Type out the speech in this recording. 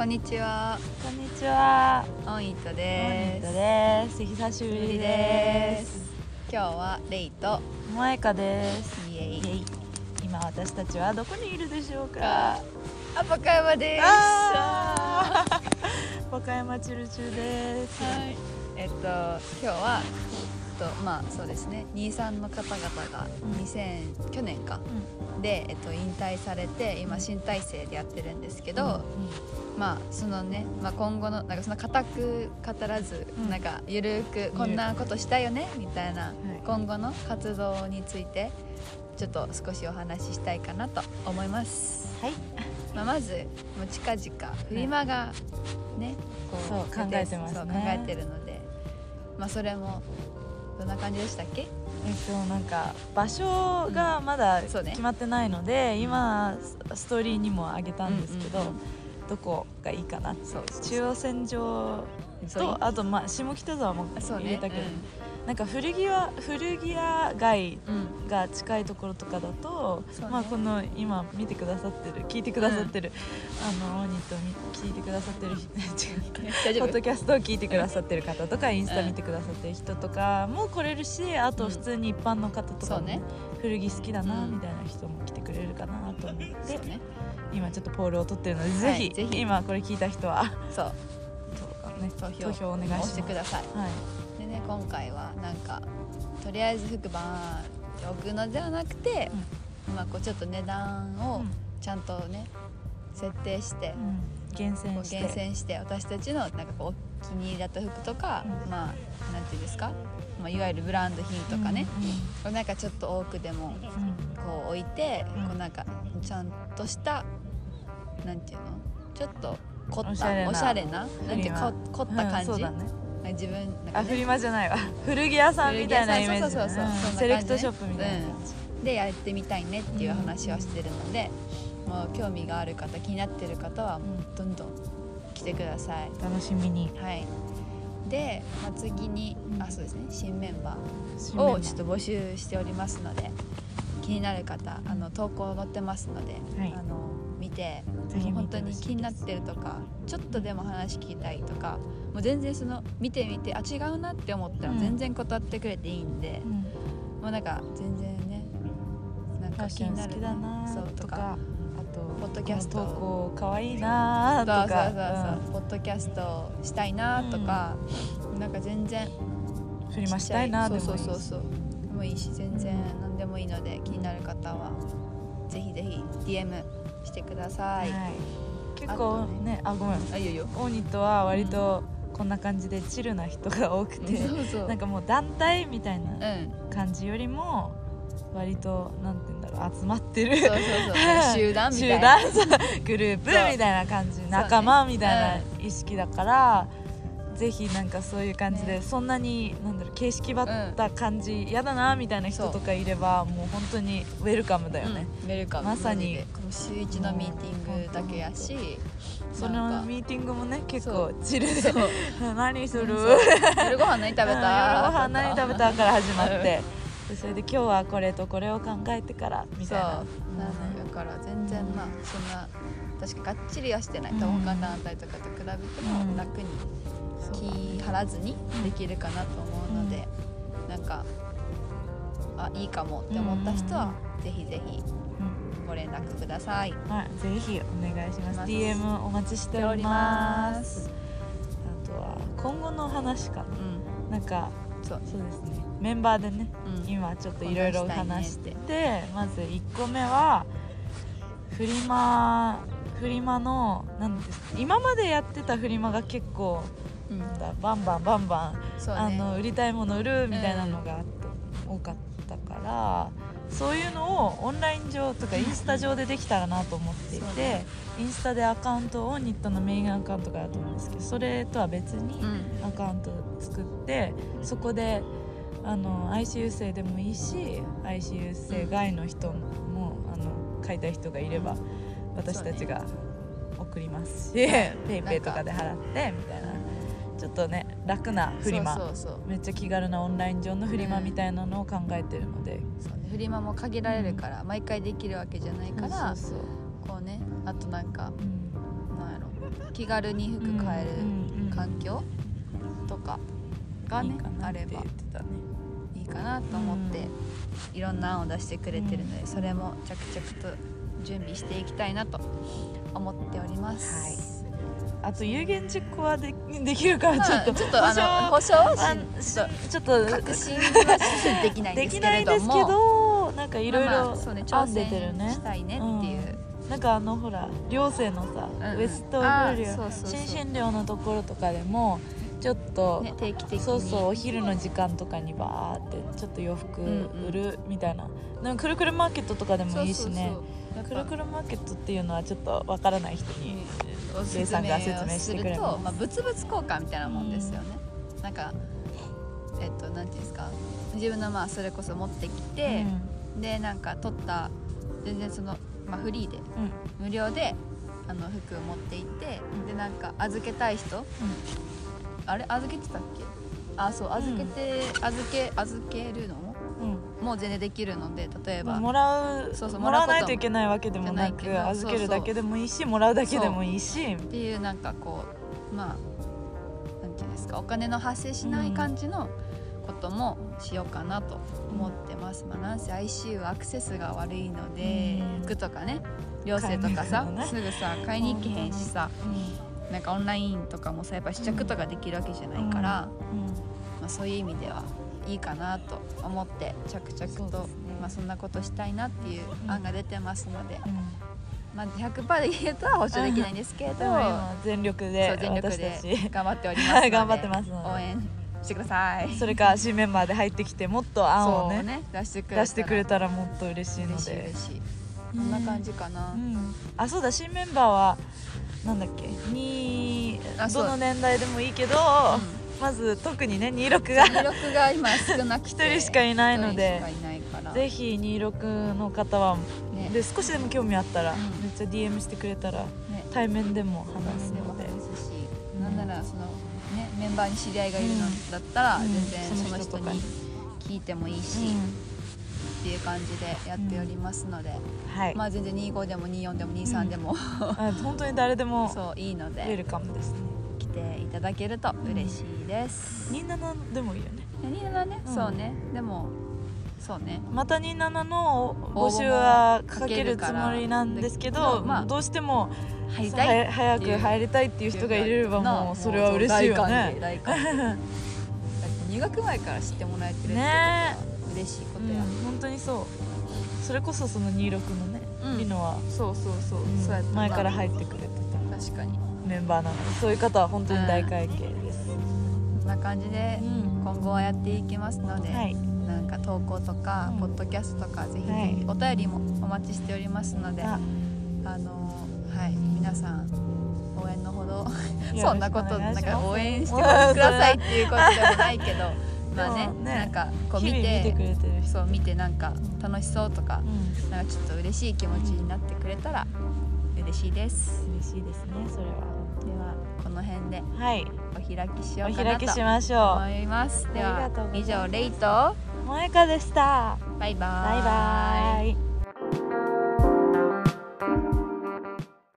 こんにちは、こんにちは。オンイットモでニタです。久しす。ぶりです。今日はレイと萌香です。イエイ今私たちはどこにいるでしょうか。アパカ山です。和歌山チルチュです。はい。えっと今日はとまあそうですね、23の方々がうん。2000、去年か。うでえっと引退されて今新体制でやってるんですけど、ん。まあそのね、まあ、今後のなんかその固く語らず、うん。なんかゆるく。こんなことしたいよねみたいな、い。今後の活動についてちょっと少しお話ししたいかなと思います、はい。まあ、まずもう近々フリマがね、こそう考えてますね。そう考えてるのでまあそれもどんな感じでしたっけ？えっとなんか場所がまだ決まってないので、今ストーリーにもあげたんですけど、うんうんうん。どこがいいかな。中央線上とあとまあ下北沢もそうね入れたけど、なんか古着は古着屋街うん、うんが近いところとかだと、そうね。まあこの今見てくださってる聞いてくださってる、あのオニとみ聞いてくださってる ポッドキャストを聞いてくださってる方とかインスタ見てくださってる人とかも来れるしあと普通に一般の方とかも、ね。古着好きだなうんみたいな人も来てくれるかなと思って、ね。今ちょっとポールを取ってるので、はいぜひぜひ。今これ聞いた人は。そう。と、ね、投票。投票お願いしてください。はい。でね今回はなんかとりあえず服バーンって置くのではなくて、まあこうちょっと値段をちゃんとね設定して、うん。厳選して。厳選して私たちのなんかこうお気に入りだった服とか、うん。まあなんていうんですか、まあ、いわゆるブランド品とかね、こうなんかちょっと多くでもうんうん。こう置いて、うん。こうなんかちゃんとしたなんていうの？ちょっと凝ったおしゃれな。な？なんて凝った感じ、うんね。自分ね。あフリマじゃないわ。古着屋さんみたいなイメージそうそうそうそう。セレクトショップみたいな感じ、でやってみたいねっていう話をしてるので、もう興味がある方気になってる方はもうどんどん来てください。楽しみに。はい。で、まあ、次に、うん。あそうですね。新メンバーをちょっと募集しておりますので気になる方あの投稿載ってますので、はい。あの見て本当に気になってるとかちょっとでも話聞きたいとかもう全然その見てみてあ違うなって思ったらうん。全然断ってくれていいんで、うん。もうなんか全然ねなんか気になるきだなそうとかあとポッドキャスト。この投稿かわいいなとか。そうそうそう、ポッドキャストしたいなとか、なんか全然うんフリマしたいなでもいいし。そうそうそうそう。でもいいし全然何でもいいので気になる方はぜひぜひ DM してください、はい。結構ねあごめん。あいいよ。オーニットは割とこんな感じでチルな人が多くてそうそう。なんかもう団体みたいなうん。感じよりも割となんて言うんだろう集まってるそうそうそう。集団みたい集なグループみたいな感じね。仲間みたいな意識だから、ぜひなんかそういう感じで、ね。そんなになんだろう形式ばった感じ嫌、だなみたいな人とかいればもう本当にウェルカムだよね、うんウェルカム。まさにマジで。この週一のミーティングだけやし。そなんかのミーティングもね結構そう。チルでそう。何する？そう。夜ご飯何食べた？うん夜ご飯何食べたから始まっうん。てでそれで今日はこれとこれを考えてからみそうたいな。なのだから全然まあそんな確かがっちりはしてない。うん他の団体とかと比べてもうん。楽に気張らずにできるかなと思うので、なんかあいいかもって思った人は、ぜひぜひうん。ご連絡ください。はい、ぜひお願いします。ます。DM お待ちしております。あとは今後の話か。うん、ななんかそう、そうですね。メンバーでねうん、今ちょっといろいろ話して。まず1個目はフリマフリマのなんですか今までやってたフリマが結構うん。バンバンバンバン、ね。あの売りたいもの売るみたいなのがあった多かったからそういうのをオンライン上とかインスタ上でできたらなと思っていて、インスタでアカウントをニットのメインアカウントがあると思うんですけどそれとは別にうん、アカウント作ってそこであの ICU 生でもいいし ICU 生外の人も、あの買いたい人がいれば私たちが送ります。し、ペイペイとかで払ってみたいなちょっとね楽なフリマ。そうそうそう。めっちゃ気軽なオンライン上のフリマみたいなのを考えてるので、そうねフリマも限られるから、毎回できるわけじゃないからそうそうこうねあとなんかうん。なんやろ気軽に服買える環境とかがねあれば。いいかなと思って、いろんな案を出してくれてるので、それも着々と準備していきたいなと思っております。あと有言実行はでできるからちょっと、うんちょっとあの保証。ちょっとと確信はできないんでですきないんですけけれどもどなんかいろいろあそうね挑編んでてるね。戦したいねっていう、なんかあのほら寮生のさ、うんうん。ウエストフあリア新診療のところとかでもちょっと、ね、定期的に。そうそうお昼の時間とかにバーってちょっと洋服売るみたいな、でもくるくるマーケットとかでもいいしね。くるくるマーケットっていうのはちょっとわからない人におすレイさんが説明してくれますすると、まあ、物々交換みたいなもんですよね、なんかえっとなんていうんですか。自分のまあそれこそ持ってきて、でなんか取った全然その、まあ、フリーでうん。無料であの服を持っていって、うん。でなんか預けたい人あれ？預けてたっけ？あそう預けて、預け預けるの？もうんうんもう全然できるので例えば、まあもらうそうそうもらわないといけないわけでもなく預けるだけでもいいしもらうだけでもいいし。っていうなんかこうまあなんていうんですかお金の発生しない感じのこともしようかなと思ってます、まあなんせ ICU アクセスが悪いので、うん。服とかね寮生とかさ、ね。すぐさ買いに行けへんしさうなんかオンラインとかもさやっぱ試着とかできるわけじゃないから、ん。まあ、そういう意味ではいいかなと思って着々とね。まあ、そんなことしたいなっていう案が出てますので、うん。まあ、100%で言うとは保証できないんですけれど、全力で全力私たでち。頑張っておりますので 頑張ってます応援してください。それか新メンバーで入ってきてもっと案をねね出してくれたらもっと嬉しいので。こんな感じかな、うん、あそうだ新メンバーはなんだっけ？にどの年代でもいいけど、うんまず特にね26が魅力が今少なくて一人しかいないのでぜひ26の方はね。で少しでも興味あったら、うん。めっちゃ DM してくれたらね。対面でも話すので、ですし、うん。なんならそのねメンバーに知り合いがいるのだったら、うん。全然うんその人に聞いてもいいし、っていう感じでやっておりますので、はい、まあ全然25でも24でも23でも、あ本当に誰でもそういいのウェでルカムですね来ていただけると嬉しいです、27でもいいよね。27ね、うん。そうね。でもそうね。また27の募集はかかけるつもりなんですけでど、まあどうしても入りたいは早く入りたいっていう人がいればなもうそれは嬉しいよね。入学前から知ってもらえてるってことね。は嬉しいことや、うん本当にそう。それこそその26のね、うん。リノは、そうそうそう、うんそうや前から入ってくれて確かに。たメンバーなのでそういう方は本当に大会系です、こんな感じでうん。今後はやっていきますので、はい。なんか投稿とか、うん。ポッドキャストとかぜひぜはい。ひお便りもお待ちしておりますので、あ。あのはい皆さん応援のほど そんなことなんか応援してくださいっていうことでもないけど まあねなんかこう見てそう見てなんか楽しそうとかうん。なんかちょっと嬉しい気持ちになってくれたら嬉しいです。嬉しいですねそれは。ではこの辺ではい。お開きしよおうかなと開きしましょ思います。でありはがとうございます。以上レイとう萌香でした。バイババイバイ